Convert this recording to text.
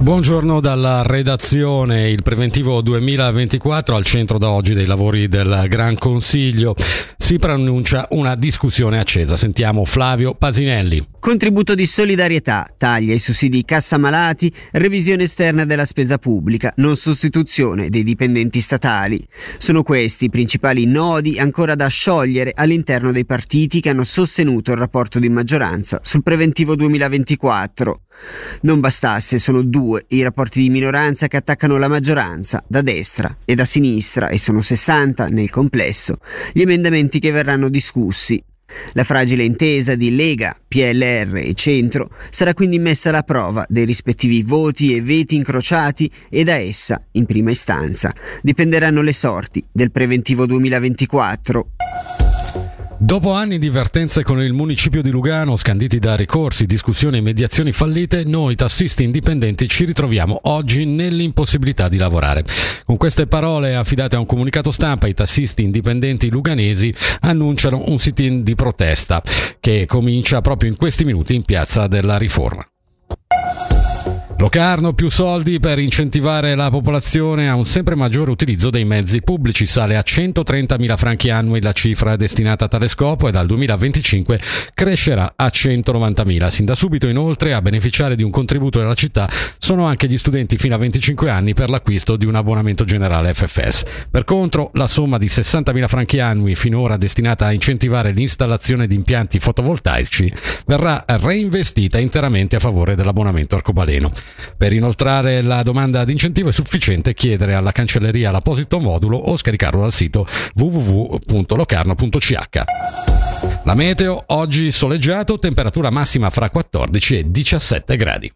Buongiorno dalla redazione, il preventivo 2024 al centro da oggi dei lavori del Gran Consiglio. Si preannuncia una discussione accesa. Sentiamo Flavio Pasinelli. Contributo di solidarietà, taglia i sussidi cassa malati, revisione esterna della spesa pubblica, non sostituzione dei dipendenti statali. Sono questi i principali nodi ancora da sciogliere all'interno dei partiti che hanno sostenuto il rapporto di maggioranza sul preventivo 2024. Non bastasse, sono due i rapporti di minoranza che attaccano la maggioranza, da destra e da sinistra, e sono 60 nel complesso, gli emendamenti che verranno discussi. La fragile intesa di Lega, PLR e Centro sarà quindi messa alla prova dei rispettivi voti e veti incrociati e da essa, in prima istanza, dipenderanno le sorti del preventivo 2024. Dopo anni di vertenze con il municipio di Lugano, scanditi da ricorsi, discussioni e mediazioni fallite, noi tassisti indipendenti ci ritroviamo oggi nell'impossibilità di lavorare. Con queste parole affidate a un comunicato stampa, i tassisti indipendenti luganesi annunciano un sit-in di protesta che comincia proprio in questi minuti in piazza della Riforma. Locarno più soldi per incentivare la popolazione a un sempre maggiore utilizzo dei mezzi pubblici. Sale a 130.000 franchi annui la cifra destinata a tale scopo e dal 2025 crescerà a 190.000. Sin da subito inoltre a beneficiare di un contributo della città sono anche gli studenti fino a 25 anni per l'acquisto di un abbonamento generale FFS. Per contro la somma di 60.000 franchi annui finora destinata a incentivare l'installazione di impianti fotovoltaici verrà reinvestita interamente a favore dell'abbonamento arcobaleno. Per inoltrare la domanda di incentivo è sufficiente chiedere alla cancelleria l'apposito modulo o scaricarlo dal sito www.locarno.ch. La meteo oggi soleggiato, temperatura massima fra 14 e 17 gradi.